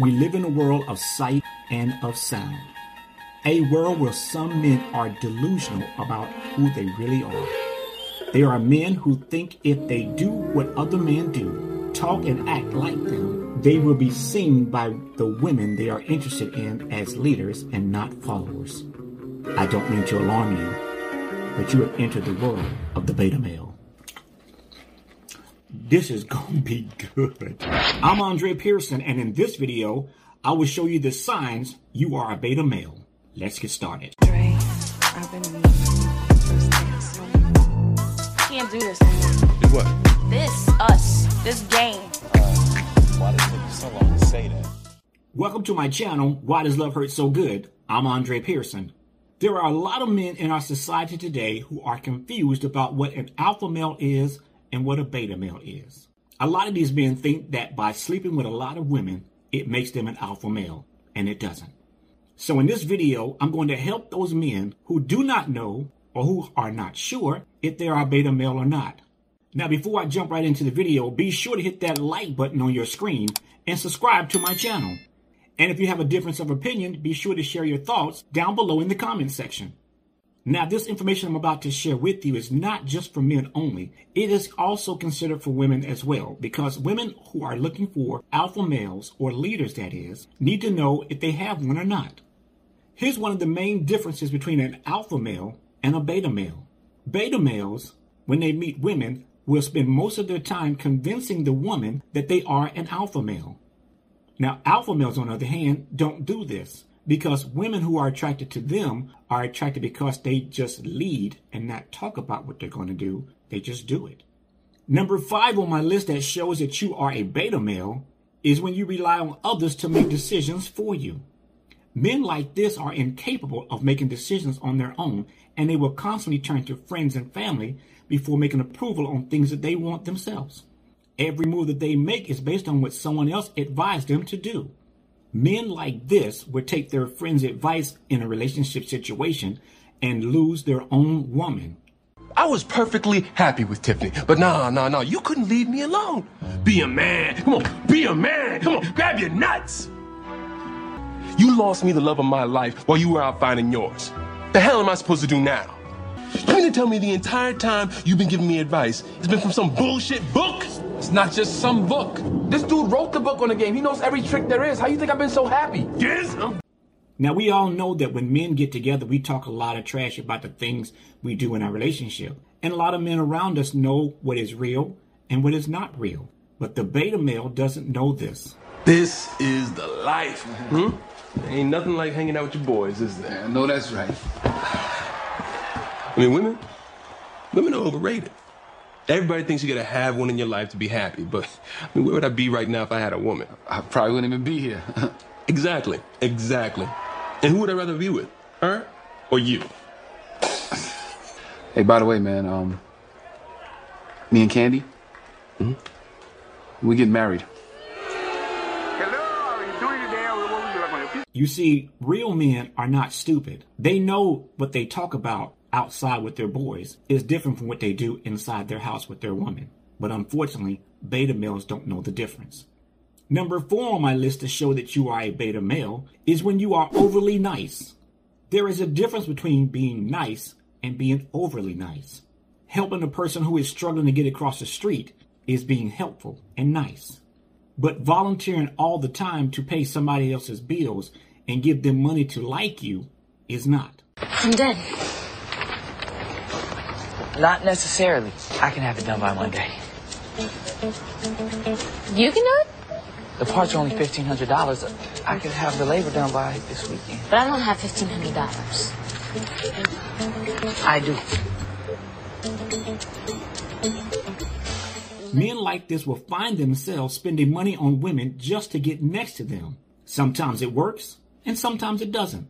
We live in a world of sight and of sound. A world where some men are delusional about who they really are. There are men who think if they do what other men do, talk and act like them, they will be seen by the women they are interested in as leaders and not followers. I don't mean to alarm you, but you have entered the world of the beta male. This is gonna be good. I'm Andre Pearson, and in this video, I will show you the signs you are a beta male. Let's get started. Dre, I've been Can't do this anymore. Do what? This, us, this game. Uh, why did it take you so long to say that? Welcome to my channel, Why Does Love Hurt So Good? I'm Andre Pearson. There are a lot of men in our society today who are confused about what an alpha male is and what a beta male is. A lot of these men think that by sleeping with a lot of women, it makes them an alpha male, and it doesn't. So in this video, I'm going to help those men who do not know or who are not sure if they are a beta male or not. Now, before I jump right into the video, be sure to hit that like button on your screen and subscribe to my channel. And if you have a difference of opinion, be sure to share your thoughts down below in the comment section. Now, this information I'm about to share with you is not just for men only. It is also considered for women as well, because women who are looking for alpha males, or leaders that is, need to know if they have one or not. Here's one of the main differences between an alpha male and a beta male. Beta males, when they meet women, will spend most of their time convincing the woman that they are an alpha male. Now, alpha males, on the other hand, don't do this because women who are attracted to them are attracted because they just lead and not talk about what they're going to do. They just do it. Number five on my list that shows that you are a beta male is when you rely on others to make decisions for you. Men like this are incapable of making decisions on their own, and they will constantly turn to friends and family before making approval on things that they want themselves. Every move that they make is based on what someone else advised them to do. Men like this would take their friend's advice in a relationship situation and lose their own woman. I was perfectly happy with Tiffany, but nah, nah, nah, you couldn't leave me alone. Be a man. Come on, be a man. Come on, grab your nuts. You lost me the love of my life while you were out finding yours. The hell am I supposed to do now? You mean to tell me the entire time you've been giving me advice, it's been from some bullshit book? It's not just some book. This dude wrote the book on the game. He knows every trick there is. How you think I've been so happy? Yes, I'm Now, we all know that when men get together, we talk a lot of trash about the things we do in our relationship. And a lot of men around us know what is real and what is not real. But the beta male doesn't know this. This is the life. Hmm? Ain't nothing like hanging out with your boys, is there? I know that's right. I mean, women, women are overrated. Everybody thinks you gotta have one in your life to be happy, but I mean, where would I be right now if I had a woman? I probably wouldn't even be here. Exactly, exactly. And who would I rather be with? Her or you? hey, by the way, man, um, me and Candy, we get married. You see, real men are not stupid. They know what they talk about outside with their boys is different from what they do inside their house with their woman. But unfortunately, beta males don't know the difference. Number four on my list to show that you are a beta male is when you are overly nice. There is a difference between being nice and being overly nice. Helping a person who is struggling to get across the street is being helpful and nice. But volunteering all the time to pay somebody else's bills and give them money to like you is not. I'm dead. Not necessarily. I can have it done by Monday. You can do it? The parts are only fifteen hundred dollars. I could have the labor done by this weekend. But I don't have $1,500. I do. Men like this will find themselves spending money on women just to get next to them. Sometimes it works, and sometimes it doesn't.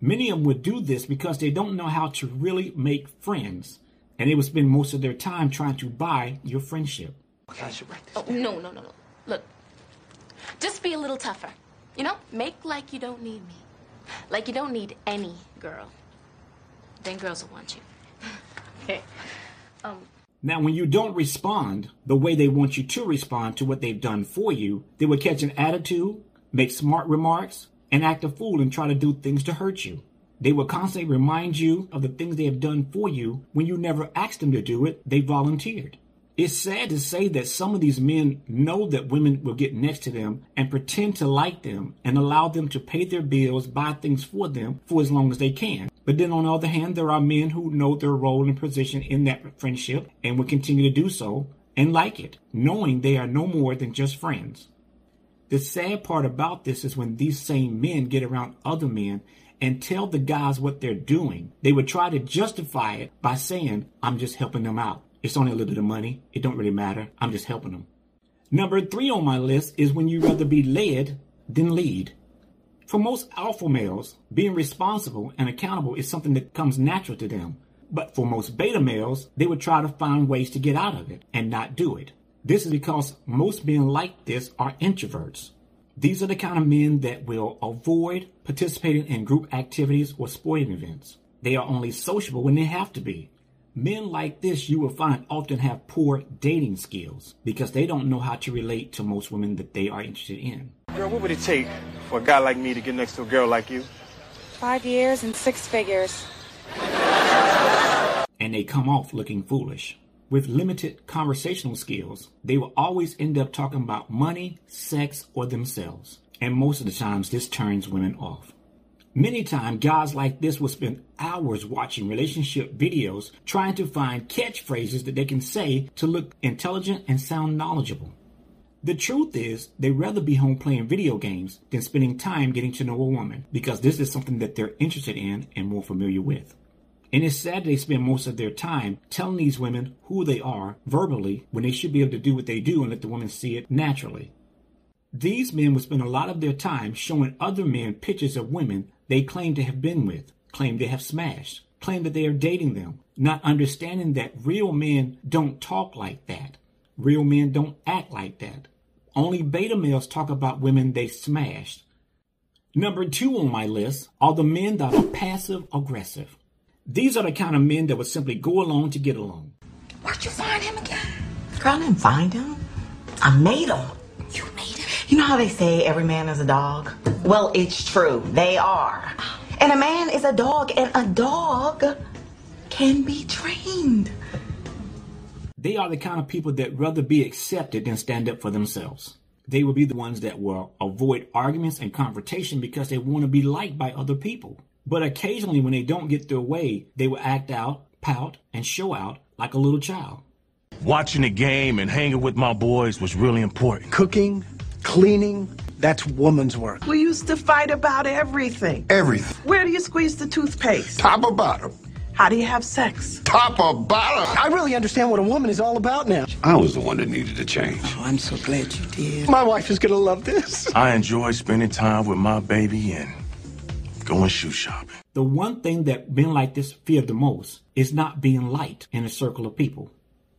Many of them would do this because they don't know how to really make friends, and they would spend most of their time trying to buy your friendship. Okay, I should write this. Oh, no, no, no, no. Look, just be a little tougher. You know, make like you don't need me. Like you don't need any girl. Then girls will want you. okay. Um, Now, when you don't respond the way they want you to respond to what they've done for you, they will catch an attitude, make smart remarks, and act a fool and try to do things to hurt you. They will constantly remind you of the things they have done for you when you never asked them to do it, they volunteered. It's sad to say that some of these men know that women will get next to them and pretend to like them and allow them to pay their bills, buy things for them for as long as they can. But then on the other hand, there are men who know their role and position in that friendship and will continue to do so and like it, knowing they are no more than just friends. The sad part about this is when these same men get around other men and tell the guys what they're doing, they would try to justify it by saying, I'm just helping them out. It's only a little bit of money. It don't really matter. I'm just helping them. Number three on my list is when you rather be led than lead. For most alpha males, being responsible and accountable is something that comes natural to them. But for most beta males, they would try to find ways to get out of it and not do it. This is because most men like this are introverts. These are the kind of men that will avoid participating in group activities or sporting events. They are only sociable when they have to be. Men like this, you will find, often have poor dating skills because they don't know how to relate to most women that they are interested in. Girl, what would it take for a guy like me to get next to a girl like you? Five years and six figures. And they come off looking foolish. With limited conversational skills, they will always end up talking about money, sex, or themselves. And most of the times, this turns women off. Many times, guys like this will spend hours watching relationship videos trying to find catchphrases that they can say to look intelligent and sound knowledgeable. The truth is, they'd rather be home playing video games than spending time getting to know a woman because this is something that they're interested in and more familiar with. And it's sad they spend most of their time telling these women who they are verbally when they should be able to do what they do and let the women see it naturally. These men will spend a lot of their time showing other men pictures of women they claim to have been with, claim they have smashed, claim that they are dating them, not understanding that real men don't talk like that. Real men don't act like that. Only beta males talk about women they smashed. Number two on my list are the men that are passive aggressive. These are the kind of men that would simply go along to get along. Where'd you find him again? Girl, I didn't find him. I made him. You made him? You know how they say every man is a dog? Well, it's true. They are. And a man is a dog, and a dog can be trained. They are the kind of people that rather be accepted than stand up for themselves. They will be the ones that will avoid arguments and confrontation because they want to be liked by other people. But occasionally, when they don't get their way, they will act out, pout, and show out like a little child. Watching the game and hanging with my boys was really important. Cooking, cleaning, that's woman's work. We used to fight about everything. Everything. Where do you squeeze the toothpaste? Top or bottom? How do you have sex? Top or bottom? I really understand what a woman is all about now. I was the one that needed to change. Oh, I'm so glad you did. My wife is gonna love this. I enjoy spending time with my baby and going shoe shopping. The one thing that men like this fear the most is not being liked in a circle of people.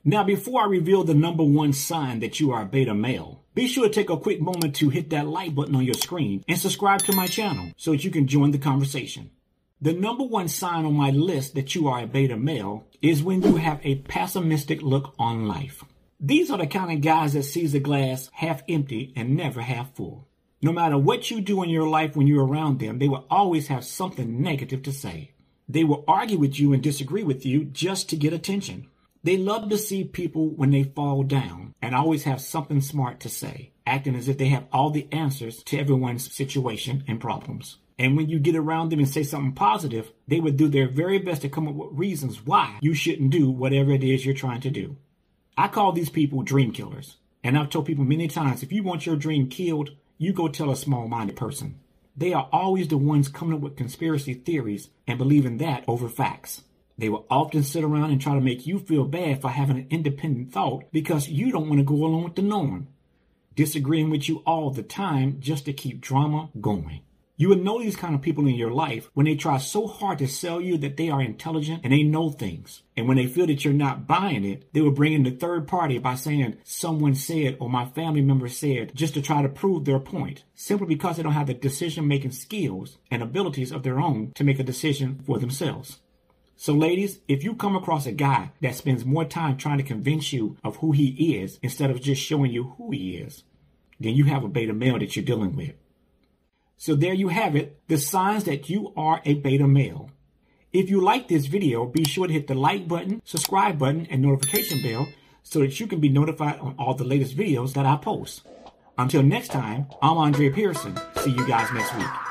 Now, before I reveal the number one sign that you are a beta male, be sure to take a quick moment to hit that like button on your screen and subscribe to my channel so that you can join the conversation. The number one sign on my list that you are a beta male is when you have a pessimistic look on life. These are the kind of guys that sees the glass half empty and never half full. No matter what you do in your life when you're around them, they will always have something negative to say. They will argue with you and disagree with you just to get attention. They love to see people when they fall down and always have something smart to say, acting as if they have all the answers to everyone's situation and problems. And when you get around them and say something positive, they would do their very best to come up with reasons why you shouldn't do whatever it is you're trying to do. I call these people dream killers. And I've told people many times if you want your dream killed, you go tell a small minded person. They are always the ones coming up with conspiracy theories and believing that over facts. They will often sit around and try to make you feel bad for having an independent thought because you don't want to go along with the norm, disagreeing with you all the time just to keep drama going. You will know these kind of people in your life when they try so hard to sell you that they are intelligent and they know things. And when they feel that you're not buying it, they will bring in the third party by saying someone said or my family member said just to try to prove their point, simply because they don't have the decision making skills and abilities of their own to make a decision for themselves. So, ladies, if you come across a guy that spends more time trying to convince you of who he is instead of just showing you who he is, then you have a beta male that you're dealing with. So there you have it, the signs that you are a beta male. If you like this video, be sure to hit the like button, subscribe button, and notification bell so that you can be notified on all the latest videos that I post. Until next time, I'm Andre Pearson. See you guys next week.